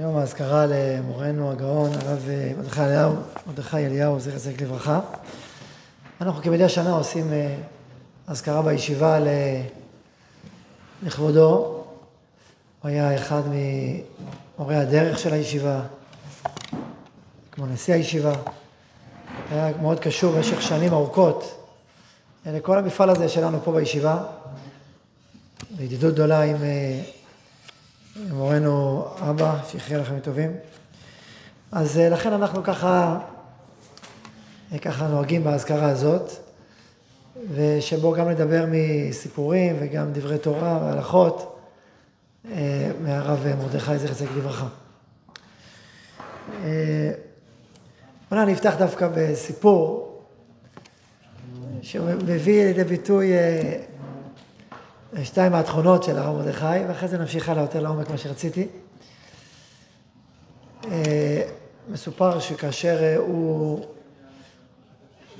יום האזכרה למורנו הגאון, הרב מרדכי אליהו, מרדכי אליהו, זכר צדיק לברכה. אנחנו כמדי השנה עושים אה, אזכרה בישיבה לכבודו. הוא היה אחד ממורי הדרך של הישיבה, כמו נשיא הישיבה. היה מאוד קשור במשך שנים ארוכות לכל המפעל הזה שלנו פה בישיבה, בידידות גדולה עם אה, מורנו אבא, שיחיה לכם טובים. אז אה, לכן אנחנו ככה, אה, ככה נוהגים באזכרה הזאת, ושבו גם נדבר מסיפורים וגם דברי תורה והלכות מהרב מרדכי זכר צדיק לברכה. אולי אני אפתח דווקא בסיפור שמביא לידי ביטוי אה, שתיים מהתכונות של הרב מרדכי, ואחרי זה נמשיך הלאה יותר לעומק מה שרציתי. אה, מסופר שכאשר אה, הוא,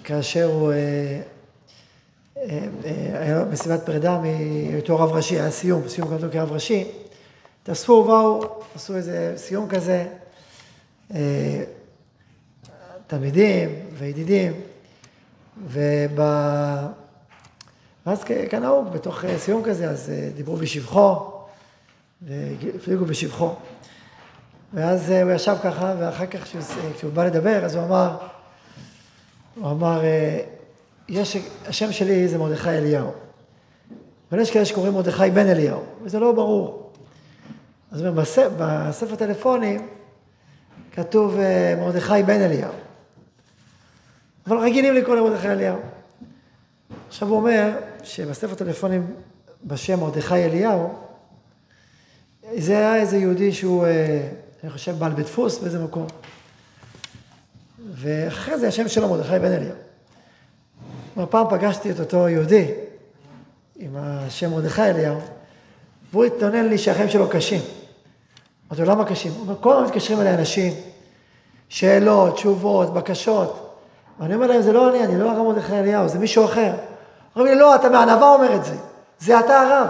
כאשר הוא היה מסיבת פרידה מהיותו רב ראשי, היה סיום, סיום קודם כרב ראשי, תאספו ובאו, עשו איזה סיום כזה, תלמידים וידידים, וב... ואז כנהוג, בתוך אה, סיום כזה, אז אה, דיברו בשבחו, והפליגו בשבחו. ואז אה, הוא ישב ככה, ואחר כך כשהוא בא לדבר, אז הוא אמר, הוא אמר, יש, השם שלי זה מרדכי אליהו. אבל יש כאלה שקוראים מרדכי בן אליהו, וזה לא ברור. אז אומר, בספר טלפונים כתוב מרדכי בן אליהו. אבל רגילים לקרוא למרדכי אליהו. עכשיו הוא אומר שבספר טלפונים בשם מרדכי אליהו, זה היה איזה יהודי שהוא, אה, אני חושב, בעל בית דפוס באיזה מקום. ואחרי זה השם שלו מרדכי בן אליהו. פעם פגשתי את אותו יהודי עם השם מרדכי אליהו, והוא התלונן לי שהחיים שלו קשים. אמרתי לו, למה קשים? הוא אומר, כל הזמן מתקשרים אליי אנשים, שאלות, תשובות, בקשות. ואני אומר להם, זה לא אני, אני לא הרב מרדכי אליהו, זה מישהו אחר. אומרים לי, לא, אתה מענווה אומר את זה, זה אתה הרב.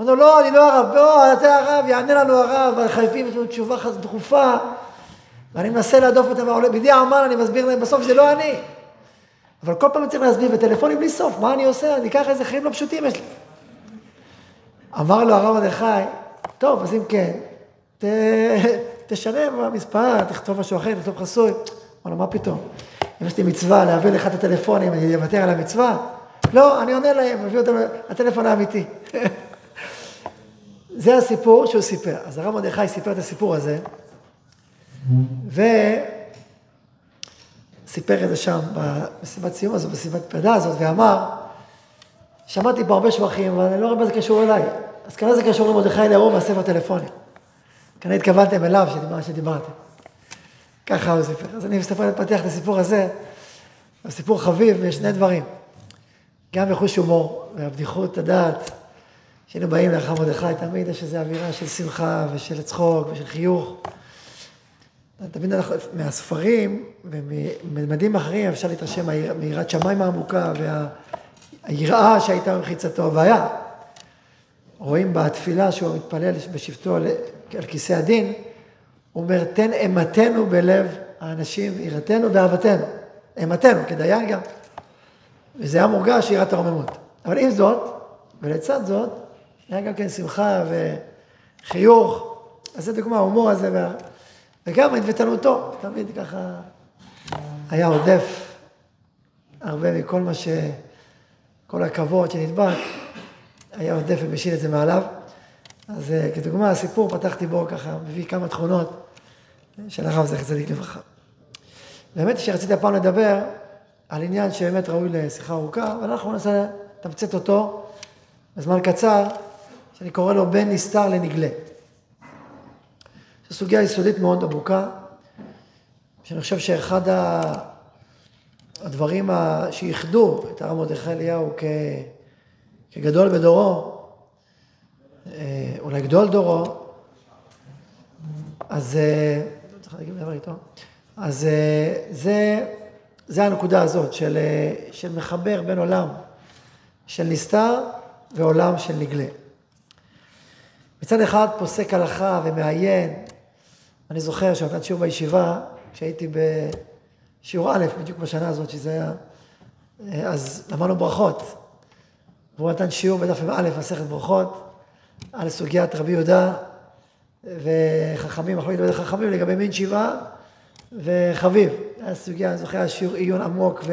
אמרנו לו, לא, אני לא הרב, לא, אתה הרב, יענה לנו הרב, חייבים את תשובה דחופה. ואני מנסה להדוף אותם, בידי אמר, אני מסביר להם, בסוף זה לא אני. אבל כל פעם צריך להסביר בטלפונים בלי סוף, מה אני עושה? אני אקח איזה חיים לא פשוטים יש לי. אמר לו הרב מרדכי, טוב, אז אם כן, ת, תשנה במספר, תכתוב משהו אחר, תכתוב חסוי. אמר לו, מה פתאום? אם יש לי מצווה להעביר לך את הטלפונים, אני אוותר על המצווה? לא, אני עונה להם, מביא אותם לטלפון האמיתי. זה הסיפור שהוא סיפר. אז הרב מרדכי סיפר את הסיפור הזה, וסיפר את זה שם במסיבת סיום הזו, במסיבת פרידה הזאת, ואמר, שמעתי פה הרבה שבחים, אבל אני לא רואה מה זה קשור אליי. אז כנראה זה קשור למרדכי אליהו מהספר טלפונים. כנראה התכוונתם אליו, מה שדיברתם. ככה הוא סיפר. אז אני מספר, לפתח את הסיפור הזה, הסיפור חביב יש שני דברים. גם בחוש הומור, והבדיחות הדעת, שהיינו באים לאחר מרדכי, תמיד יש איזו אווירה של שמחה ושל צחוק ושל חיוך. תמיד אנחנו, מהספרים ומממדים אחרים אפשר להתרשם מיראת שמיים העמוקה והיראה שהייתה במחיצתו, והיה. רואים בתפילה שהוא מתפלל בשבתו על, על כיסא הדין, הוא אומר, תן אימתנו בלב האנשים, יראתנו ואהבתנו. אימתנו, כדיין גם. וזה היה מורגש יראת הרוממות. אבל עם זאת, ולצד זאת, היה גם כן שמחה וחיוך. אז זו דוגמה, ההומור הזה, וה... וגם עדוותנותו, תמיד ככה היה עודף הרבה מכל מה ש... כל הכבוד שנדבק, היה עודף ומשאיל את זה מעליו. אז אה, כדוגמה, הסיפור, פתחתי בו ככה, מביא כמה תכונות של הרב זכר צדיק לברכה. באמת שרציתי הפעם לדבר על עניין שבאמת ראוי לשיחה ארוכה, אבל אנחנו ננסה לתמצת אותו בזמן קצר, שאני קורא לו בין נסתר לנגלה. זו סוגיה יסודית מאוד עמוקה, שאני חושב שאחד הדברים שאיחדו את הרב מרדכי אליהו כ... כגדול בדורו, אה, אולי גדול דורו, אז אה. אז אה, זה, זה הנקודה הזאת של, אה, של מחבר בין עולם של נסתר ועולם של נגלה. מצד אחד פוסק הלכה ומעיין אני זוכר שנתן שיעור בישיבה, כשהייתי בשיעור א', בדיוק בשנה הזאת, שזה היה... אז למדנו ברכות. והוא נתן שיעור בדף א', מסכת ברכות, על סוגיית רבי יהודה וחכמים, מחלוקת בית חכמים לגבי מין שבעה וחביב. היה סוגיה, אני זוכר, שיעור עיון עמוק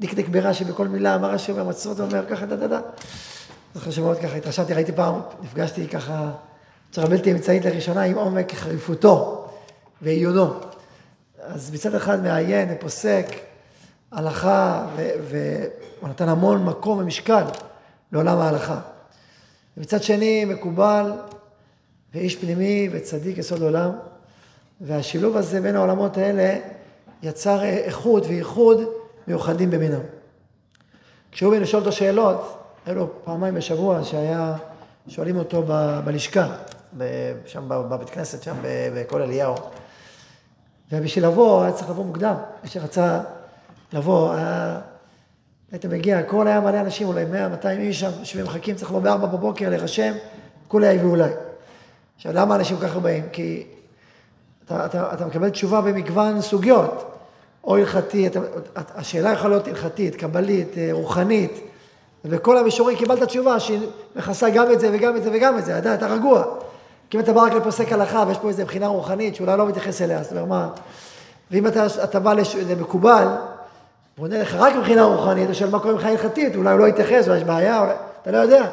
ודקדק ברש"י בכל מילה, אמר רש"י אומר מצוות, אומר ככה, דה דה דה. זוכר שמאוד ככה התרשמתי, ראיתי פעם, נפגשתי ככה בצורה בלתי אמצעית לראשונה עם עומק חריפותו ועיונו. אז מצד אחד מעיין ופוסק הלכה, והוא נתן המון מקום ומשקל לעולם ההלכה. ומצד שני מקובל ואיש פנימי וצדיק יסוד עולם, והשילוב הזה בין העולמות האלה יצר איכות וייחוד מיוחדים במינם. כשהוא בא לשאול אותו שאלות, היו לו פעמיים בשבוע שהיה, שואלים אותו ב, בלשכה, ב, שם בבית כנסת, שם בכל אליהו. ובשביל לבוא, היה צריך לבוא מוקדם. מי שרצה לבוא, היה... היית מגיע, הכל היה מלא אנשים, אולי 100, 200 איש שם, יושבים מחכים, צריך לבוא ב-4 בבוקר, להירשם, כולי היו ואולי. עכשיו, למה אנשים ככה באים? כי אתה, אתה, אתה מקבל תשובה במגוון סוגיות, או הלכתי, אתה, השאלה יכולה להיות הלכתית, קבלית, רוחנית, ובכל המישורים קיבלת תשובה שהיא מכסה גם את זה וגם את זה וגם את זה, אתה, אתה רגוע. כי אם אתה בא רק לפוסק הלכה ויש פה איזו מבחינה רוחנית שאולי לא מתייחס אליה, זאת אומרת, מה... ואם אתה, אתה בא לש... למקובל, הוא עונה לך רק מבחינה רוחנית, או של מה קורה מבחינה הלכתית, אולי הוא לא יתייחס, אולי יש בעיה, אולי... אתה לא יודע.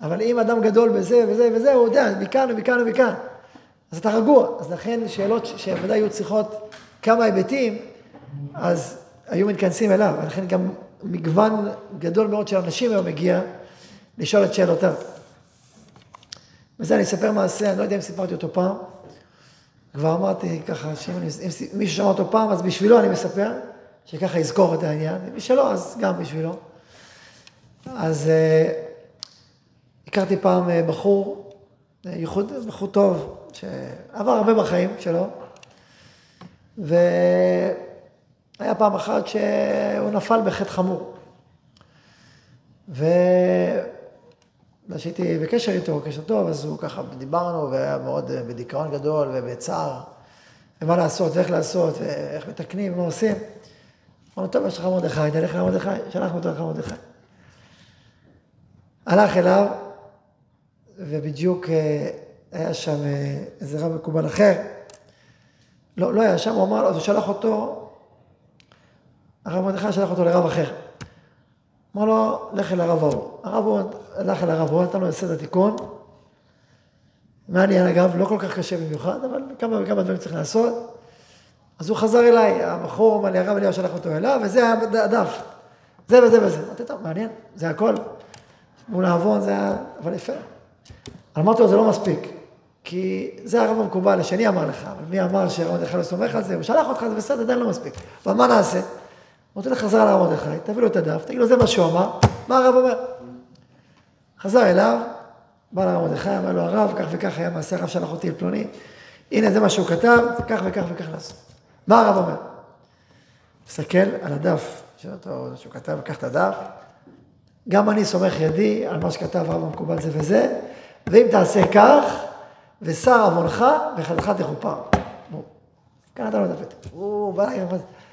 אבל אם אדם גדול בזה וזה וזה, הוא יודע, מכאן ומכאן ומכאן. אז אתה רגוע. אז לכן שאלות שוודאי היו צריכות כמה היבטים, אז היו מתכנסים אליו. ולכן גם מגוון גדול מאוד של אנשים היום מגיע לשאול את שאלותיו. וזה אני אספר מעשה, אני לא יודע אם סיפרתי אותו פעם. כבר אמרתי ככה, שאם אני, אם מישהו שמע אותו פעם, אז בשבילו אני מספר, שככה יזכור את העניין, ומי שלא, אז גם בשבילו. אז אה, הכרתי פעם אה, בחור, אה, ייחוד, בחור טוב, שעבר הרבה בחיים שלו, והיה פעם אחת שהוא נפל בחטא חמור. וכשהייתי בקשר איתו, קשר טוב, אז הוא ככה, דיברנו, והיה מאוד אה, בדיכאון גדול ובצער, ומה לעשות, ואיך לעשות, ואיך מתקנים, ומה עושים. אמרנו, טוב, יש לך מרדכי, תלך למרדכי, שלחנו אותו לך מרדכי. הלך אליו, ובדיוק אה, היה שם אה, איזה רב מקובל אחר. לא, לא היה שם, הוא אמר לו, אז הוא שלח אותו, הרב מרדכי שלח אותו לרב אחר. אמר לו, לך אל הרב ההוא. הרב ההוא הלך אל הרב ההוא, נתן לו לסדר תיקון. מעניין אגב, לא כל כך קשה במיוחד, אבל כמה וכמה דברים צריך לעשות. אז הוא חזר אליי, הבחור אמר לי, הרב אליהו שלח אותו אליו, וזה הדף. זה וזה וזה. אמרתי, טוב, מעניין, זה הכל. מול העוון זה היה, אבל יפה. אמרתי לו, זה לא מספיק. כי זה הרב המקובל, השני אמר לך, אבל מי אמר שהרב לא סומך על זה? הוא שלח אותך, זה בסדר, עדיין לא מספיק. אבל מה נעשה? אמרתי לך, חזר לרב מרדכי, תביא לו את הדף, תגיד לו, זה מה שהוא אמר, מה הרב אומר? חזר אליו, בא לרב מרדכי, אמר לו, הרב, כך וכך היה מעשה, הרב שלח אותי אל פלוני, הנה זה מה שהוא כתב, כך וכך וכך לעשות. מה הרב אומר? תסתכל על הדף שאותו, שהוא כתב, קח את הדף, גם אני סומך ידי על מה שכתב הרב המקובל זה וזה, ואם תעשה כך, ושר עוונך וחדך תכופר. כאן אתה לא מדבר. הוא בא אליי,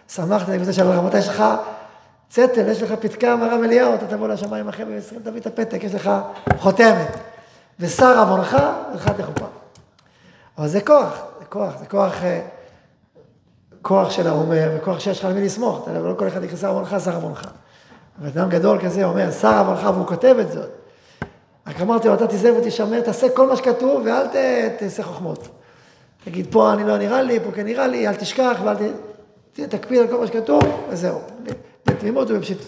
שמחת לי בזה שאמר, רבותיי, יש לך צטל, יש לך פתקה מהרב אליהו, אתה תבוא לשמיים אחרי ב-20, תביא את הפתק, יש לך חותמת. ושר עוונך וחדך תכופר. אבל זה כוח, זה כוח, זה כוח, אה, כוח של האומר, וכוח שיש לך על מי לסמוך. לא כל אחד יקרא שר עוונך, שר עוונך. ואדם גדול כזה אומר, שר עוונך, והוא כותב את זאת. רק אמרתי לו, אתה תיזהר ותשמר, תעשה כל מה שכתוב ואל תעשה חוכמות. תגיד, פה אני לא נראה לי, פה כן נראה לי, אל תשכח ואל ת... תקפיד על כל מה שכתוב, וזהו. בתמימות ובפשיטות.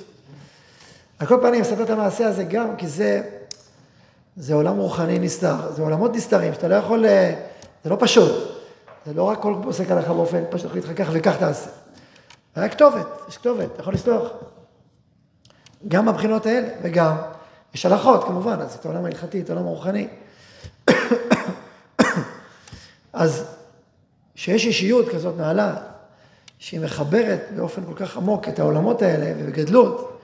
על כל פנים, מספר את המעשה הזה גם, כי זה, זה עולם רוחני נסתר, זה עולמות נסתרים, שאתה לא יכול, זה לא פשוט. זה לא רק כל עוסק עליך באופן פשוט, להחליט לך כך וכך תעשה. היה כתובת, יש כתובת, אתה יכול לסלוח. גם מהבחינות האלה, וגם יש הלכות כמובן, אז את העולם ההלכתי, את העולם הרוחני. אז כשיש אישיות כזאת נעלה, שהיא מחברת באופן כל כך עמוק את העולמות האלה ובגדלות,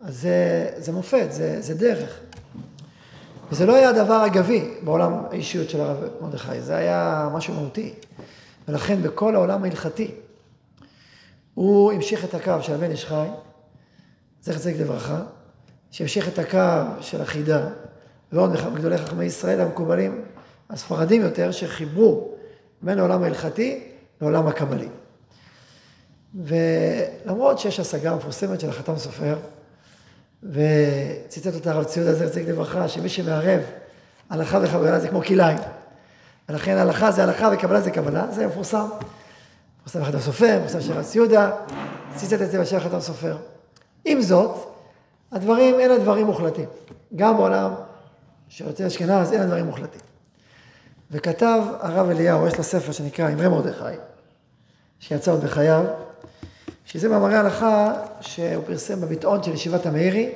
אז זה, זה מופת, זה, זה דרך. וזה לא היה הדבר אגבי בעולם האישיות של הרב מרדכי, זה היה משהו מהותי. ולכן בכל העולם ההלכתי, הוא המשיך את הקו של הבן איש חי, זכר צדיק לברכה, שהמשיך את הקו של החידה, ועוד גדולי חכמי ישראל המקובלים, הספרדים יותר, שחיברו בין העולם ההלכתי לעולם הקבלי. ולמרות שיש השגה מפורסמת של החתם סופר, וציטט אותה הרב ציודה זכר צדיק לברכה, שמי שמערב הלכה וקבלה זה כמו כלאיים. ולכן הלכה זה הלכה וקבלה זה קבלה, זה מפורסם. מפורסם בחתם סופר, מפורסם של הרב ציודה, ציטט את זה בשם חתם סופר. עם זאת, הדברים, אין הדברים מוחלטים. גם בעולם של יוצאי אשכנז אין הדברים מוחלטים. וכתב הרב אליהו, יש לו ספר שנקרא אמרי מרדכי, שיצא עוד בחייו, שזה מאמרי הלכה שהוא פרסם בביטאון של ישיבת המאירי,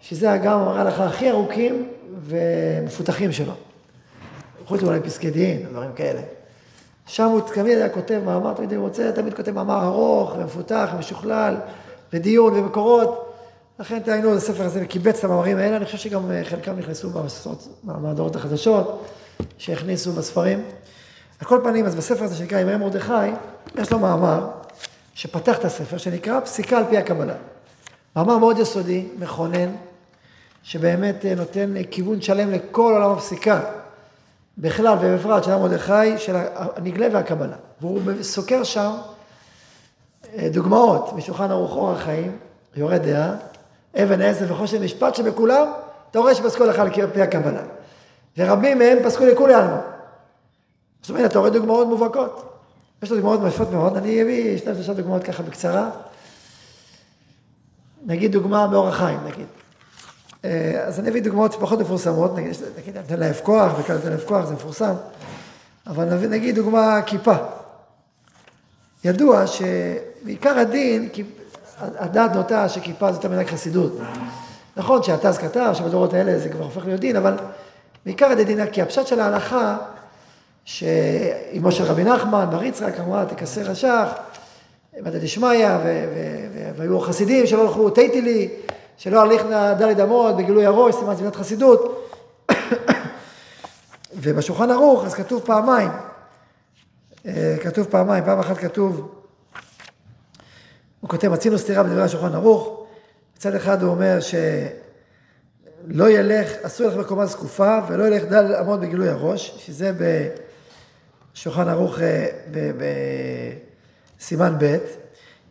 שזה גם מאמרי ההלכה הכי ארוכים ומפותחים שלו. חוץ מאולי פסקי דין, דברים כאלה. שם הוא תמיד היה כותב מאמר, תמיד הוא רוצה, תמיד כותב מאמר ארוך ומפותח ומשוכלל, ודיון ומקורות. לכן תעיינו הספר הזה וקיבץ את המאמרים האלה, אני חושב שגם אה, חלקם נכנסו במהדורות החדשות, שהכניסו בספרים. על כל פנים, אז בספר הזה שנקרא ימי מרדכי, יש לו מאמר שפתח את הספר, שנקרא פסיקה על פי הקבלה. מאמר מאוד יסודי, מכונן, שבאמת אה, נותן אה, כיוון שלם לכל עולם הפסיקה, בכלל ובפרט של מרדכי, של הנגלה והקבלה. והוא סוקר שם דוגמאות משולחן ערוך אורח חיים, יורד דעה, אבן עזר וחושן משפט, שבכולם אתה רואה שפסקו לך על פי הקבלה. ורבים מהם פסקו לכולי עלמא. זאת אומרת, אתה רואה דוגמאות מובהקות. יש לו דוגמאות יפות מאוד, אני אביא שתי שלושה דוגמאות ככה בקצרה. נגיד דוגמה מאורח חיים, נגיד. אה, אז אני אביא דוגמאות פחות מפורסמות, נגיד, נגיד, נתן להם כוח, וכאלה נתן להם כוח, זה מפורסם. אבל נגיד דוגמה כיפה. ידוע שבעיקר הדין, הדעת נוטה שכיפה זאת המנהג חסידות. נכון שהתז כתב שבדורות האלה זה כבר הופך להיות דין, אבל בעיקר ידי דינא, כי הפשט של ההלכה, שאימו של רבי נחמן, בר יצחק, אמרה, תכסה רשך, מדע דשמיא, והיו חסידים שלא הלכו תיתי שלא הליכנה דלת אמות בגילוי הראש, סימן זמינת חסידות. ובשולחן ערוך, אז כתוב פעמיים, אה, כתוב פעמיים, פעם אחת כתוב, הוא כותב, מצינו סתירה בדברי השולחן ערוך, מצד אחד הוא אומר ש... לא ילך, אסור ללכת בקומה זקופה, ולא ילך דל לעמוד בגילוי הראש, שזה בשולחן ערוך אה, בסימן ב',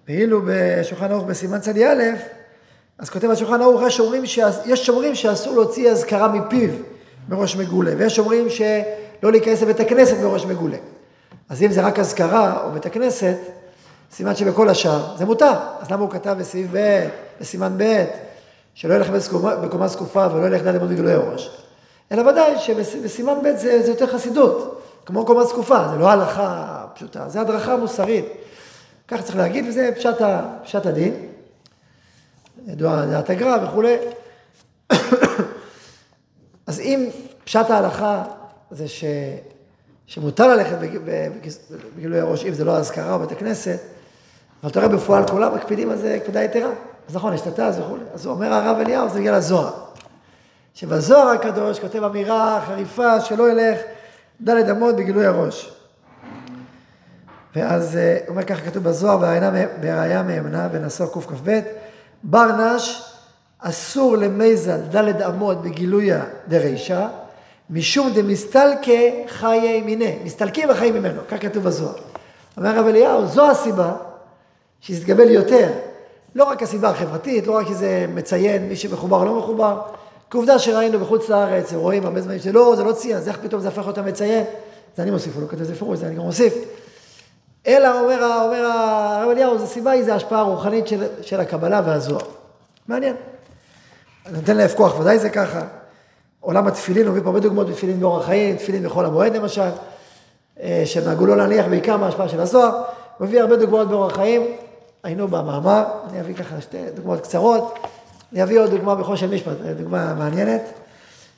ואילו בשולחן ערוך בסימן צדי א', אז כותב השולחן ערוך, יש שומרים, יש שומרים שאסור להוציא אזכרה מפיו מראש מגולה, ויש שומרים שלא להיכנס לבית הכנסת מראש מגולה. אז אם זה רק אזכרה או בית הכנסת, סימן שבכל השאר זה מותר. אז למה הוא כתב בסעיף ב', בסימן ב', שלא ילך בקומה זקופה ולא ילך דל לימוד בגילוי הראש. אלא ודאי שבסימן ב' זה, זה יותר חסידות, כמו קומה זקופה, זה לא הלכה פשוטה, זה הדרכה מוסרית. ככה צריך להגיד, וזה פשט, פשט הדין. ידוע דעת הגר"א וכולי. אז אם פשט ההלכה זה ש, שמותר ללכת בגילוי הראש, אם זה לא אזכרה או בית הכנסת, אבל אתה רואה בפועל כולם מקפידים על זה הקפדה יתרה. אז נכון, יש את התז וכולי. אז אומר הרב אליהו, זה בגלל הזוהר. שבזוהר הקדוש כותב אמירה חריפה שלא ילך דלת אמות בגילוי הראש. ואז אה, הוא אומר ככה כתוב בזוהר, בראיה מהימנה בנסוע קכ"ב, בר נש אסור למזל דלת אמות בגילויה דרישא, משום דמסתלקה חיי מיני, מסתלקים וחיים ממנו, כך כתוב בזוהר. אומר הרב אליהו, זו הסיבה שזה יתקבל יותר לא רק הסיבה החברתית, לא רק כי זה מציין מי שמחובר או לא מחובר, כעובדה שראינו בחוץ לארץ, רואים הרבה זמנים שלא, זה לא ציין, אז איך פתאום זה הפך אותם מציין? זה אני מוסיף, הוא לא כותב זה בפירוש, זה אני גם מוסיף. אלא אומר, הרב אליהו, זו סיבה היא, זה השפעה רוחנית של, של הקבלה והזוהר. מעניין. נותן להם כוח, ודאי זה ככה. עולם התפילין, הוא מביא פה הרבה דוגמאות בתפילין באורח חיים, תפילין בחול המועד למשל, אה, שנהגו לא להניח בעיקר מההשפעה של הזוהר. הוא מביא הרבה דוגמאות באורח חיים, היינו במאמר, אני אביא ככה שתי דוגמאות קצרות, אני אביא עוד דוגמה בחושן משפט, דוגמה מעניינת.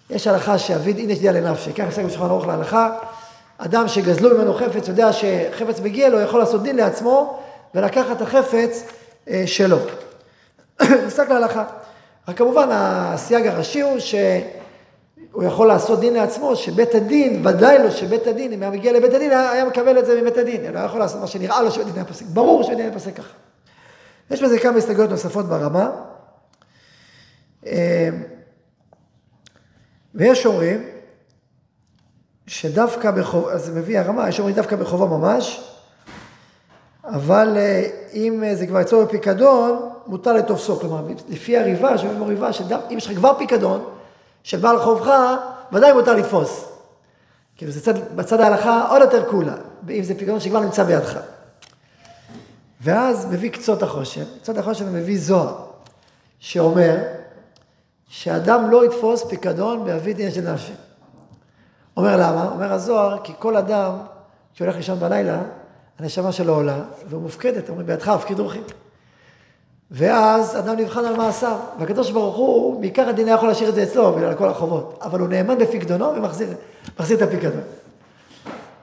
יש הלכה שאביד הנה שתדע לנפשי, ככה עסק בשולחן ערוך להלכה, אדם שגזלו ממנו חפץ, יודע שחפץ מגיע לו, יכול לעשות דין לעצמו ולקחת את החפץ אה, שלו. נפסק להלכה. רק כמובן הסייג הראשי הוא הוא יכול לעשות דין לעצמו, שבית הדין, ודאי לו שבית הדין, אם היה מגיע לבית הדין, היה מקבל את זה מבית הדין. הוא לא יכול לעשות מה שנראה לו שבית הדין היה פוסק. ברור שבית הדין היה פוסק ככה. יש בזה כמה הסתייגויות נוספות ברמה. אה, ויש אומרים שדווקא בחוב, אז זה מביא הרמה, יש אומרים דווקא בחובו ממש, אבל אה, אם זה כבר יצור בפיקדון, מותר לתופסו. כלומר, לפי הריבה, שאומרים בריבה, שאם יש לך כבר פיקדון, של בעל חובך, ודאי מותר לתפוס. כאילו זה צד, בצד ההלכה עוד יותר קולה, אם זה פיקדון שכבר נמצא בידך. ואז מביא קצות החושן, קצות החושן מביא זוהר, שאומר שאדם לא יתפוס פיקדון באבי דין של נפשי. אומר למה? אומר הזוהר, כי כל אדם שהולך לישון בלילה, הנשמה שלו עולה, והוא מופקדת, אומרים בידך הפקיד רוחי. ואז אדם נבחן על מעשיו, והקדוש ברוך הוא, בעיקר הדין היה יכול להשאיר את זה אצלו בגלל כל החובות, אבל הוא נאמן בפקדונו ומחזיר את הפיקדון.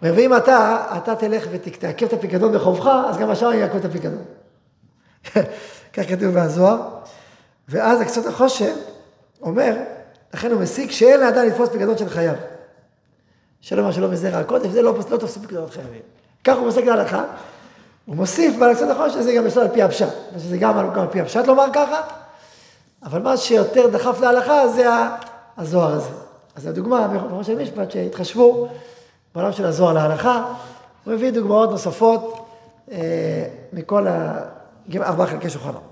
ואם אתה, אתה תלך ותעכב את הפיקדון בחובך, אז גם השאר יעכב את הפיקדון. כך כתוב בזוהר. ואז הקצות החושן אומר, לכן הוא מסיק שאין לאדם לתפוס פיקדון של חייו. שלא מה שלא מזרע הקודש, זה לא, לא תופסים פיקדונות חייבים. כך הוא מוסק להלכה, הוא מוסיף באלכסנדר נכון שזה גם יסוד על פי הפשט, שזה גם על פי הפשט לומר ככה, אבל מה שיותר דחף להלכה זה הזוהר הזה. אז הדוגמה, בראש המשפט, שהתחשבו בעולם של הזוהר להלכה, הוא מביא דוגמאות נוספות אה, מכל ה... ארבעה חלקי שולחן ערוך.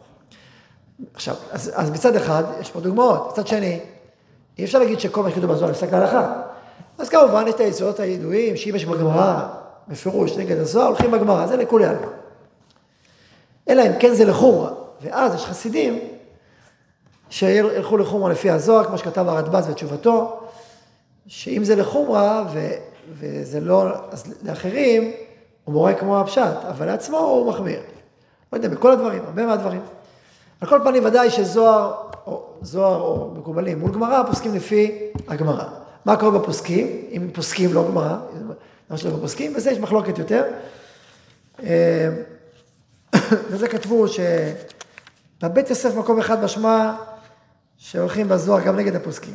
עכשיו, אז, אז מצד אחד, יש פה דוגמאות, מצד שני, אי אפשר להגיד שכל מה שכתוב בזוהר נפסק להלכה. אז כמובן יש את היסודות הידועים, שאם יש בגמרא בפירוש נגד הזוהר, הולכים בגמרא, זה לכולי עלמא. אלא אם כן זה לחומרה, ואז יש חסידים שילכו לחומרה לפי הזוהר, כמו שכתב הרדב"ז בתשובתו, שאם זה לחומרה וזה לא, אז לאחרים הוא מורה כמו הפשט, אבל לעצמו הוא מחמיר. לא יודע, בכל הדברים, הרבה מהדברים. על כל פנים, ודאי שזוהר, או זוהר או מקובלים מול גמרא, פוסקים לפי הגמרא. מה קורה בפוסקים? אם פוסקים לא גמרא, מה שלא בפוסקים, בזה יש מחלוקת יותר. אה, וזה כתבו שבבית יוסף מקום אחד משמע שהולכים בזוהר גם נגד הפוסקים.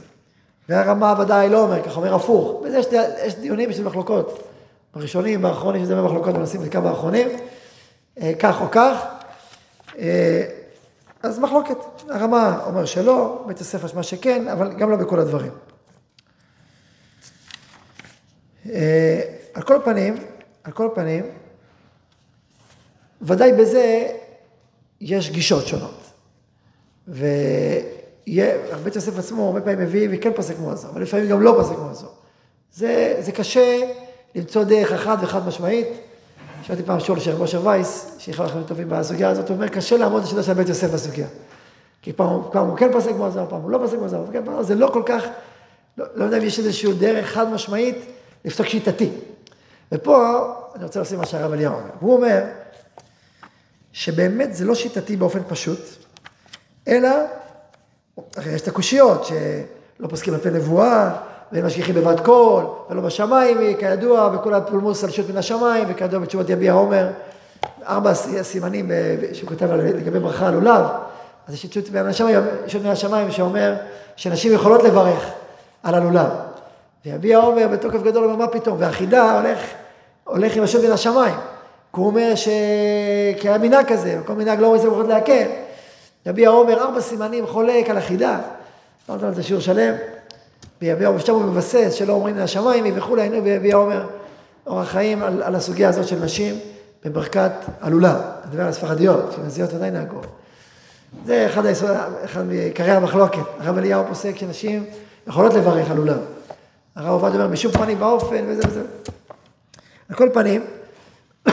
והרמה ודאי לא אומר, ככה אומר הפוך. וזה יש, יש דיונים של מחלוקות. בראשונים, באחרונים, שזה במחלוקות, מנסים את כמה האחרונים, אה, כך או כך. אה, אז מחלוקת. הרמה אומר שלא, בית יוסף משמע שכן, אבל גם לא בכל הדברים. על כל פנים, על כל פנים, ודאי בזה יש גישות שונות. ובית יוסף עצמו הרבה פעמים מביא וכן פוסק הזוהר, אבל לפעמים גם לא פוסק הזוהר. זה, זה קשה למצוא דרך אחת וחד משמעית. שמעתי פעם שואל של משה וייס, שיכול לכם טובים בסוגיה הזאת, הוא אומר, קשה לעמוד לשיטה של בית יוסף בסוגיה. כי פעם, פעם הוא כן פוסק הזוהר, פעם הוא לא פוסק כמו הזוהר, כן, זה לא כל כך, לא, לא יודע אם יש איזושהי דרך חד משמעית לפסוק שיטתי. ופה אני רוצה להוסיף מה שהרב אליהו אומר. הוא אומר שבאמת זה לא שיטתי באופן פשוט, אלא, הרי יש את הקושיות, שלא פוסקים על פי נבואה, ואין משגיחים בבת קול, ולא בשמיים, כידוע, וכל הפולמוס על שוט מן השמיים, וכידוע בתשובת יביע עומר, ארבע סימנים שהוא כותב לגבי ברכה על עולב, אז יש שוט מן השמיים, שוט מן השמיים שאומר שנשים יכולות לברך על הלולב. ויביע עומר בתוקף גדול אומר, מה פתאום? והחידה הולך הולך עם השם מן השמיים. כי הוא אומר שהיה מנהג כזה, וכל מנהג לא רוצה ברכות להקל. יביע עומר ארבע סימנים חולק על החידה. לא נותן לזה שיעור שלם. ויביע עומר, שם הוא מבסס שלא אומרים מן השמיים, וכולי, היינו ויביע עומר אורח חיים על, על הסוגיה הזאת של נשים בברכת עלולה. אני מדבר על הספרדיות, שנזיות עדיין נהגו. זה אחד, היסוד, אחד מעיקרי המחלוקת. הרב אליהו פוסק שנשים יכולות לברך עלולה. הרב עובדיה אומר, בשום פנים ואופן, וזה וזה. על כל פנים,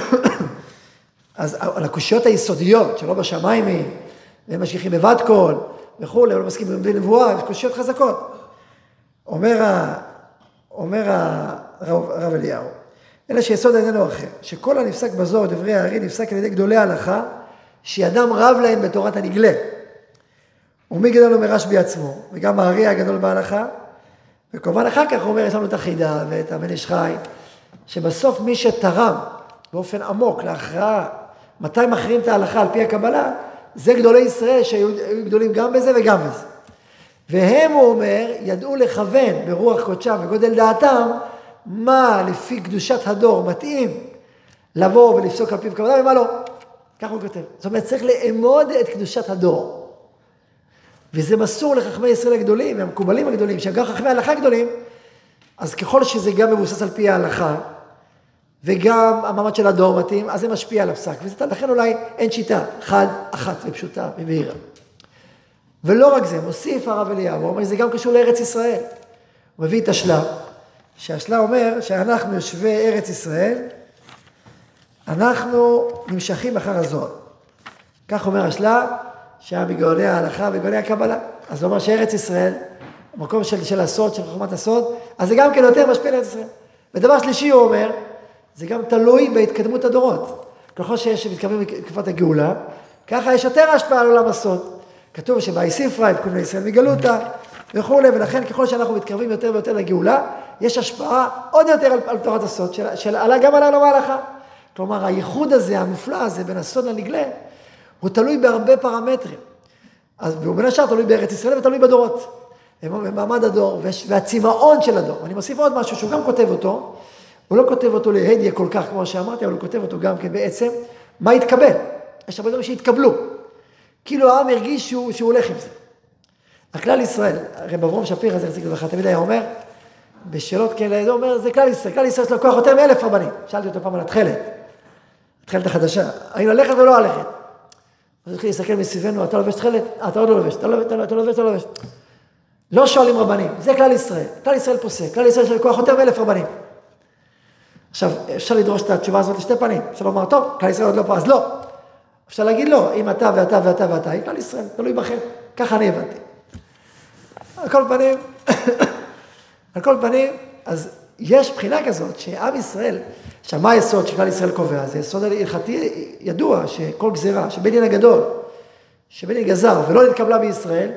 אז על הקושיות היסודיות, שלא בשמיים היא, והם משגיחים בבת קול וכולי, אבל לא מסכימים בלי נבואה, יש קושיות חזקות. אומר, אומר הרב, אליהו, אלא שיסוד איננו אחר, שכל הנפסק בזוהר דברי הארי נפסק על ידי גדולי ההלכה, שידם רב להם בתורת הנגלה. ומי גדול אומר רשב"י עצמו, וגם הארי הגדול בהלכה, וכמובן אחר כך הוא אומר, יש לנו את החידה ואת איש חי, שבסוף מי שתרם באופן עמוק להכרעה מתי מכריעים את ההלכה על פי הקבלה, זה גדולי ישראל שהיו גדולים גם בזה וגם בזה. והם, הוא אומר, ידעו לכוון ברוח קודשם וגודל דעתם, מה לפי קדושת הדור מתאים לבוא ולפסוק על פיו כוונה ומה לא. ככה הוא כותב. זאת אומרת, צריך לאמוד את קדושת הדור. וזה מסור לחכמי ישראל הגדולים, והמקובלים הגדולים, שהם גם חכמי הלכה גדולים, אז ככל שזה גם מבוסס על פי ההלכה, וגם המעמד של הדור מתאים, אז זה משפיע על הפסק. ולכן אולי אין שיטה חד, אחת ופשוטה ומהירה. ולא רק זה, מוסיף הרב אליהו, הוא אומר, זה גם קשור לארץ ישראל. הוא מביא את השלב, שהשלב אומר שאנחנו יושבי ארץ ישראל, אנחנו נמשכים אחר הזוהר. כך אומר השלב, שהיה מגאוני ההלכה וגאוני הקבלה. אז הוא אומר שארץ ישראל, המקום של, של הסוד, של חוכמת הסוד, אז זה גם כן יותר משפיע על ארץ ישראל. ודבר שלישי הוא אומר, זה גם תלוי בהתקדמות הדורות. ככל שיש מתקרבים לתקופת הגאולה, ככה יש יותר השפעה על עולם הסוד. כתוב שבאיסיפרא, כל מיני ישראל מגלותה וכולי, ולכן ככל שאנחנו מתקרבים יותר ויותר לגאולה, יש השפעה עוד יותר על, על תורת הסוד, של, של, של, גם על העולם ההלכה. כלומר, הייחוד הזה, המופלא הזה, בין הסוד לנגלה, הוא תלוי בהרבה פרמטרים. אז הוא בין השאר תלוי בארץ ישראל ותלוי בדורות. במעמד הדור והצמאון של הדור. אני מוסיף עוד משהו שהוא גם כותב אותו, הוא לא כותב אותו להדיה כל כך כמו שאמרתי, אבל הוא כותב אותו גם כן בעצם, מה יתקבל. יש הרבה דברים שהתקבלו. כאילו העם הרגיש שהוא, שהוא הולך עם זה. הכלל ישראל, רב אברום שפירא, זה רציתי לברכה, תמיד היה אומר, בשאלות כאלה, זה אומר, זה כלל ישראל, כלל ישראל יש לו כוח יותר מאלף רבנים. שאלתי אותו פעם על התכלת, התכלת החדשה, האם ללכת או לא ללכת? אז התחיל להסתכל מסביבנו, אתה לובש תכלת? אה, אתה עוד לא לובש, אתה לא לובש, אתה לובש, אתה לא לובש. לא שואלים רבנים, זה כלל ישראל. כלל ישראל פוסק, כלל ישראל יש לו כוח יותר מאלף רבנים. עכשיו, אפשר לדרוש את התשובה הזאת לשתי פנים. אפשר לומר, טוב, כלל ישראל עוד לא פה, אז לא. אפשר להגיד לא, אם אתה ואתה ואתה ואתה, היא כלל ישראל, תלוי בכם. ככה אני הבנתי. על כל פנים, על כל פנים, אז יש בחינה כזאת שעם ישראל, עכשיו מה היסוד שכלל ישראל קובע? זה יסוד הלכתי ידוע שכל גזירה, שבית דין הגדול, שבית דין גזר ולא נתקבלה בישראל,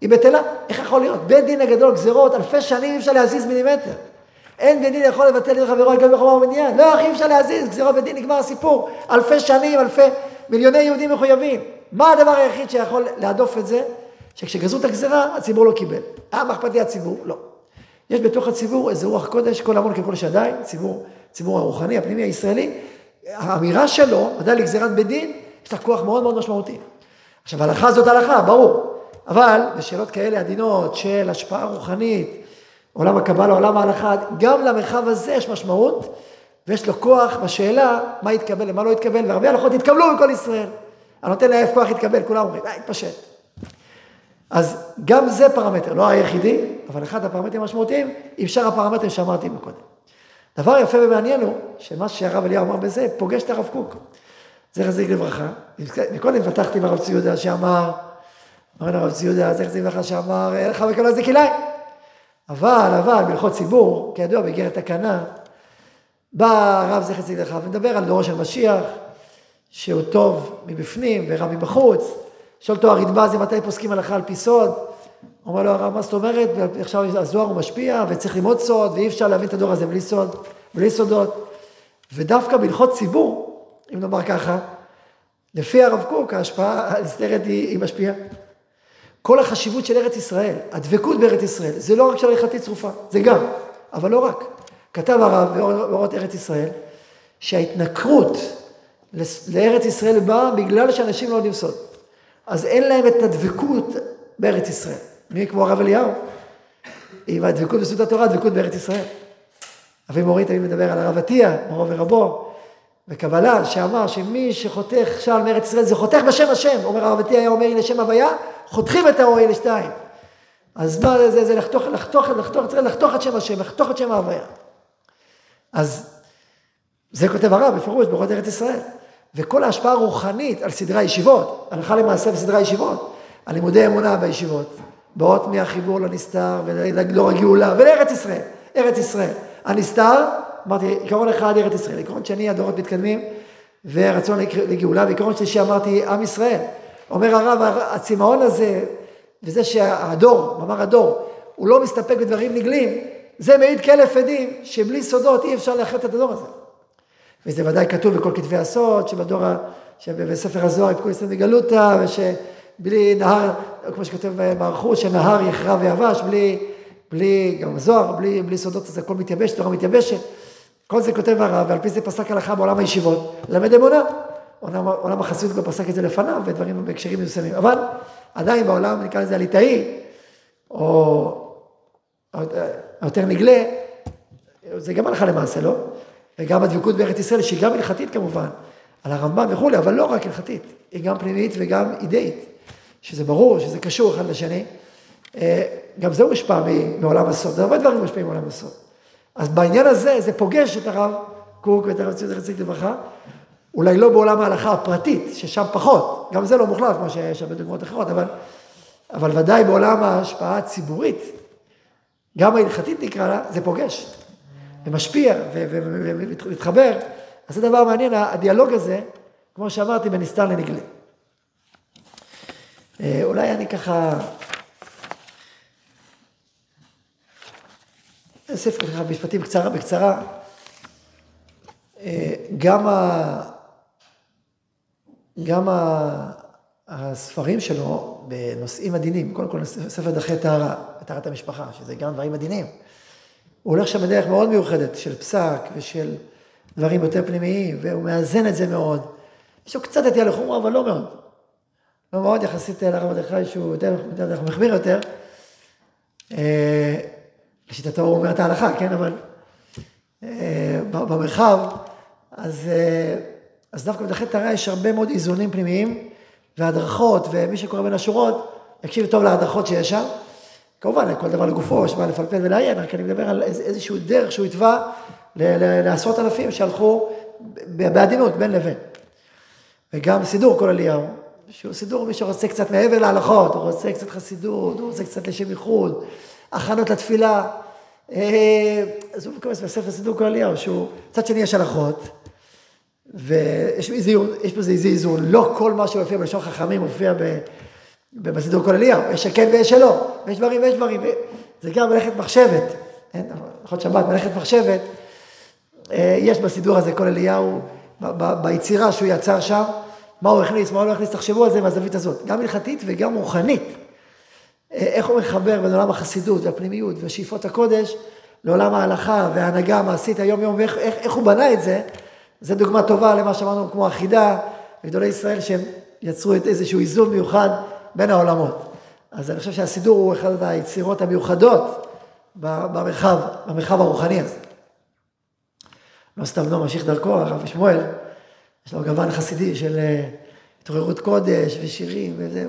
היא בטלה. איך יכול להיות? בית דין הגדול, גזירות, אלפי שנים אי אפשר להזיז מילימטר. אין בית דין יכול לבטל דין חברו גבי חומה ומניין. לא, אי אפשר להזיז, גזירות בית דין נגמר הסיפור. אלפי שנים, אלפי, מיליוני יהודים מחויבים. מה הדבר היחיד שיכול להדוף את זה? שכשגזרו את הגזירה, הציבור לא קיבל. היה מה אכפת לי הציבור? לא. יש בתוך הציבור איזה רוח קודש, כל המון ככל שדי, ציבור, ציבור הרוחני, הפנימי הישראלי, האמירה שלו, ודאי לגזירת בית דין, יש לה כוח מאוד מאוד משמעותי. עכשיו, הלכה זאת הלכה, ברור, אבל בשאלות כאלה עדינות של השפעה רוחנית, עולם הקבלה, עולם ההלכה, גם למרחב הזה יש משמעות, ויש לו כוח בשאלה מה יתקבל ומה לא יתקבל, והרבה הלכות יתקבלו בכל ישראל. הנותן לאף כוח יתקבל, כולם אומרים, אה, יתפשט. אז גם זה פרמטר, לא היחידי, אבל אחד הפרמטרים המשמעותיים, עם שאר הפרמטרים שאמרתי מקודם. דבר יפה ומעניין הוא, שמה שהרב אליהו אמר בזה, פוגש את הרב קוק. זכר צדיק לברכה. מקודם פתחתי עם הרב צבי יהודה שאמר, אמר הרב צבי יהודה, זכר צדיק לברכה שאמר, אין לך וקלה זה כלאיים. אבל, אבל, בהלכות ציבור, כידוע, באיגרת תקנה, בא הרב זכר צדיק לברכה ומדבר על דורו של משיח, שהוא טוב מבפנים ורע מבחוץ. שואל אותו הרדב"ז, מתי פוסקים הלכה על פי סוד? אומר לו הרב, מה זאת אומרת? עכשיו הזוהר הוא משפיע נסתר ללמוד סוד, ואי אפשר להבין את הדור הזה בלי סוד, בלי סודות. ודווקא בהלכות ציבור, אם נאמר ככה, לפי הרב קוק, ההשפעה הנסתרת היא, היא משפיעה. כל החשיבות של ארץ ישראל, הדבקות בארץ ישראל, זה לא רק של הלכתית צרופה, זה גם, אבל לא רק. כתב הרב באורות ארץ ישראל, שההתנכרות לארץ ישראל באה בגלל שאנשים לא יודעים סוד. אז אין להם את הדבקות בארץ ישראל. מי כמו הרב אליהו? עם הדבקות בסוד התורה, הדבקות בארץ ישראל. אבי מורי תמיד מדבר על הרב עטיה, מורו ורבו, וקבלה, שאמר שמי שחותך שעל מארץ ישראל זה חותך בשם השם. אומר הרב עטיה היה אומר הנה שם הוויה, חותכים את האוהל לשתיים. אז מה זה, זה, זה לחתוך, לחתוך, לחתוך, צריך לחתוך את שם השם, לחתוך את שם ההוויה. אז זה כותב הרב בפירוש ברוחות ארץ ישראל. וכל ההשפעה הרוחנית על סדרי הישיבות, הלכה למעשה בסדרי הישיבות, על לימודי אמונה בישיבות, באות מהחיבור לנסתר ולדור הגאולה ולארץ ישראל, ארץ ישראל. הנסתר, אמרתי, עיקרון אחד ארץ ישראל, עיקרון שני הדורות מתקדמים והרצון לגאולה, ועיקרון שלישי אמרתי עם ישראל. אומר הרב, הצמאון הזה, וזה שהדור, מאמר הדור, הוא לא מסתפק בדברים נגלים, זה מעיד כאלף עדים שבלי סודות אי אפשר לאחד את הדור הזה. וזה ודאי כתוב בכל כתבי הסוד, שבדור, שבספר הזוהר יפקו ישראל מגלותה, ושבלי נהר, כמו שכותב באריכות, שנהר יכרע ויבש, בלי, בלי, גם זוהר, בלי, בלי סודות, אז הכל מתייבש, תורה מתייבשת. כל זה כותב הרב, ועל פי זה פסק הלכה בעולם הישיבות, למד אמונה. עולם, עולם החסידות כבר פסק את זה לפניו, ודברים בהקשרים מסוימים. אבל עדיין בעולם, נקרא לזה הליטאי, או יותר נגלה, זה גם הלכה למעשה, לא? וגם הדבקות בארץ ישראל, שהיא גם הלכתית כמובן, על הרמב"ם וכולי, אבל לא רק הלכתית, היא גם פנימית וגם אידאית, שזה ברור, שזה קשור אחד לשני. אה, גם זה מושפע מעולם הסוד, זה הרבה דברים מושפעים מעולם הסוד. אז בעניין הזה, זה פוגש את הרב קוק ואת הרב ציון זכר לברכה, אולי לא בעולם ההלכה הפרטית, ששם פחות, גם זה לא מוחלט, כמו שיש הרבה דוגמאות אחרות, אבל, אבל ודאי בעולם ההשפעה הציבורית, גם ההלכתית נקרא לה, זה פוגש, ומשפיע ומתחבר. אז זה דבר מעניין, הדיאלוג הזה, כמו שאמרתי, בין נסתר לנגלה. אה, אולי אני ככה... אוסיף ככה משפטים קצרה, בקצרה. אה, גם, ה... גם ה... הספרים שלו בנושאים עדינים, קודם כל ספר דרכי טהרה, טהרת המשפחה, שזה גם דברים עדינים. הוא הולך שם בדרך מאוד מיוחדת של פסק ושל דברים יותר פנימיים, והוא מאזן את זה מאוד. יש לו קצת נטייה לחומרה, אבל לא מאוד. לא מאוד יחסית לרב מרדכי שהוא יותר, יותר מחמיר יותר. לשיטתו הוא אומר את ההלכה, כן, אבל אה, במרחב, אז, אה, אז דווקא בדרכי טהרה יש הרבה מאוד איזונים פנימיים והדרכות, ומי שקורא בין השורות, יקשיב טוב להדרכות שיש שם. כמובן, כל דבר לגופו, יש מה לפלפל ולעיין, רק אני מדבר על איזשהו דרך שהוא התווה לעשרות אלפים שהלכו בעדינות בין לבין. וגם סידור כל אליהו, שהוא סידור מי שרוצה קצת מעבר להלכות, הוא רוצה קצת חסידות, הוא רוצה קצת לשם ייחוד, הכנות לתפילה. אה, אז הוא מקבל בספר סידור כל אליהו, שהוא, מצד שני יש הלכות, ויש פה איזה איזון, לא כל מה שמופיע בלשון חכמים מופיע בסידור כל אליהו, יש שכן ויש שלא, ויש דברים ויש דברים, זה גם מלאכת מחשבת, הלכות שבת, מלאכת מחשבת, אה, יש בסידור הזה כל אליהו, ביצירה שהוא יצר שם, מה הוא הכניס, מה הוא לא הכניס, תחשבו על זה מהזווית הזאת, גם הלכתית וגם רוחנית. איך הוא מחבר בין עולם החסידות והפנימיות ושאיפות הקודש לעולם ההלכה וההנהגה המעשית היום-יום, ואיך איך, איך הוא בנה את זה, זה דוגמה טובה למה שאמרנו כמו החידה, וגדולי ישראל שהם יצרו את איזשהו איזון מיוחד בין העולמות. אז אני חושב שהסידור הוא אחת היצירות המיוחדות במרחב, במרחב הרוחני הזה. לא סתם לא ממשיך דרכו, הרב שמואל, יש לו גוון חסידי של אה, התעוררות קודש ושירים, וזה,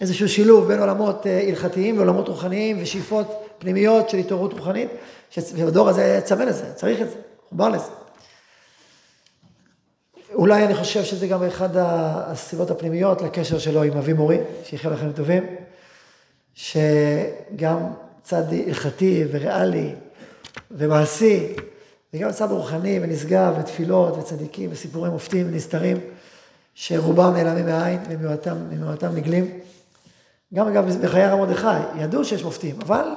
איזשהו שילוב בין עולמות אה, הלכתיים ועולמות רוחניים ושאיפות פנימיות של התעוררות רוחנית, שבדור הזה צמא לזה, צריך את זה, חובר לזה. אולי אני חושב שזה גם אחד הסיבות הפנימיות לקשר שלו עם אבי מורי, שיחיה לכם טובים, שגם צד הלכתי וריאלי ומעשי, וגם צד רוחני ונשגב ותפילות וצדיקים וסיפורים מופתים ונסתרים, שרובם נעלמים מהעין וממועטם נגלים. גם אגב בחיי הרב מרדכי, ידעו שיש מופתים, אבל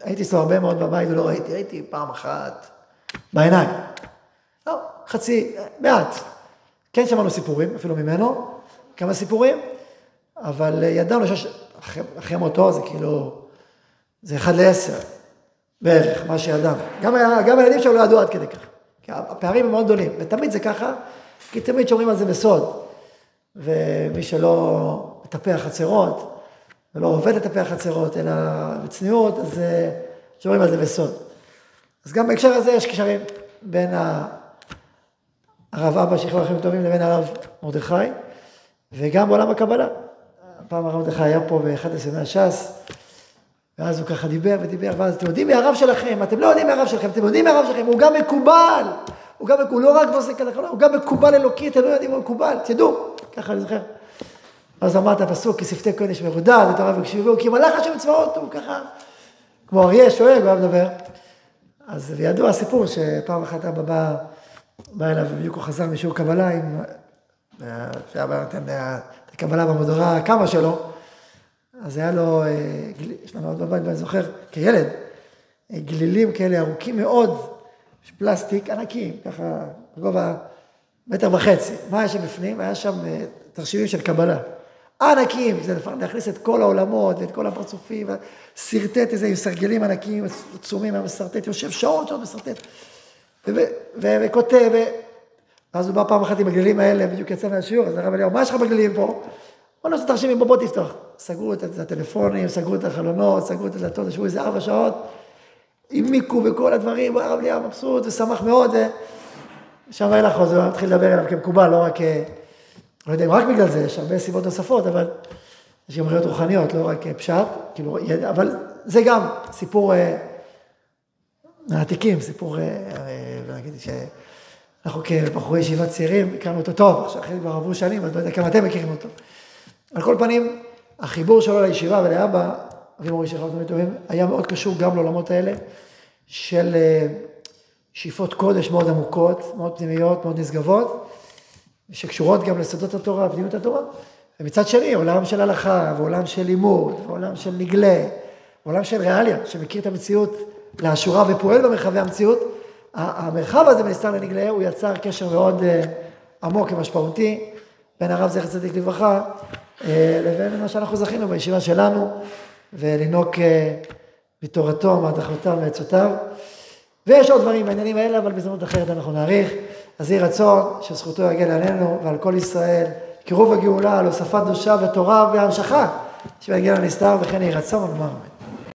הייתי אצלו הרבה מאוד בבית ולא ראיתי, הייתי פעם אחת בעיניים. לא, חצי, מעט. כן שמענו סיפורים, אפילו ממנו, כמה סיפורים, אבל ידענו שיש, אחרי, אחרי מותו זה כאילו, זה אחד לעשר בערך, מה שידענו. גם, גם הילדים שלו לא ידעו עד כדי כך. כי הפערים הם מאוד גדולים, ותמיד זה ככה, כי תמיד שומרים על זה בסוד. ומי שלא מטפח חצרות, ולא עובד לטפח חצרות, אלא בצניעות, אז אה, שומרים על זה בסוד. אז גם בהקשר הזה יש קשרים בין הרב אבא, שיכלו לכם טובים, לבין הרב מרדכי, וגם בעולם הקבלה. פעם הרב מרדכי היה פה באחד הסמי הש"ס, ואז הוא ככה דיבר ודיבר, ואז אתם יודעים מי הרב שלכם, אתם לא יודעים מי הרב שלכם, אתם יודעים מי הרב שלכם, הוא גם מקובל, הוא גם, הוא לא רק פוסק הלכה, הוא גם מקובל אלוקי, אתם לא יודעים, הוא מקובל, תדעו, ככה אני זוכר. אז אמרת הפסוק, כי שפתי כהן יש מרודד, ותורה וקשיבו, כי מלאך השם צבאות, הוא ככה, כמו אריה שואל, הוא היה מדבר. אז וידוע הסיפור שפעם אחת אבא בא, בא אליו, ובדיוק הוא חזר משיעור קבלה עם, שהיה נותן את הקבלה במודרה כמה שלו, אז היה לו, אה, יש לנו עוד בבית, ואני זוכר, כילד, אה, גלילים כאלה ארוכים מאוד, פלסטיק ענקים, ככה, בגובה מטר וחצי. מה היה שם בפנים? היה שם אה, תרשימים של קבלה. ענקים, זה להכניס את כל העולמות ואת כל הפרצופים, שרטט איזה עם סרגלים ענקיים עצומים, היה מסרטט, יושב שעות שעות מסרטט, וכותב, ואז הוא בא פעם אחת עם הגלילים האלה, בדיוק יצא מהשיעור, אז הרב אליהו, מה יש לך בגלילים פה? בוא נעשה תרשימים, בוא תפתח. סגרו את הטלפונים, סגרו את החלונות, סגרו את הדלתות, ישבו איזה ארבע שעות, העמיקו בכל הדברים, הרב אליהו מבסוט ושמח מאוד, ושם היה לך, הוא מתחיל לדבר אליו כמקובל, לא רק, לא יודע אם רק בגלל זה, יש הרבה סיבות נוספות, אבל יש גם ראיות רוחניות, לא רק פשט, כאילו, אבל זה גם סיפור העתיקים, סיפור, נגיד שאנחנו כבחורי ישיבת צעירים, הכרנו אותו טוב, עכשיו אחרי כבר עברו שנים, אז לא יודע כמה אתם מכירים אותו. על כל פנים, החיבור שלו לישיבה ולאבא, אבי מורי שלך תמיד טובים, היה מאוד קשור גם לעולמות האלה של שאיפות קודש מאוד עמוקות, מאוד פנימיות, מאוד נשגבות, שקשורות גם לסודות התורה, פנימיות התורה. ומצד שני, עולם של הלכה, ועולם של לימוד, ועולם של נגלה, ועולם של ריאליה, שמכיר את המציאות לאשורה ופועל במרחבי המציאות, המרחב הזה בין לנגלה, הוא יצר קשר מאוד עמוק ומשמעותי בין הרב זכר צדיק לברכה לבין מה שאנחנו זכינו בישיבה שלנו, ולנהוג מתורתו, מהדחותיו ועצותיו. ויש עוד דברים בעניינים האלה, אבל בזמנות אחרת אנחנו נאריך. אז יהי רצון שזכותו יגן עלינו ועל כל ישראל, קירוב הגאולה, על הוספת קדושה ותורה והמשכה, שיגיע לנסתר וכן יהי רצון אמן.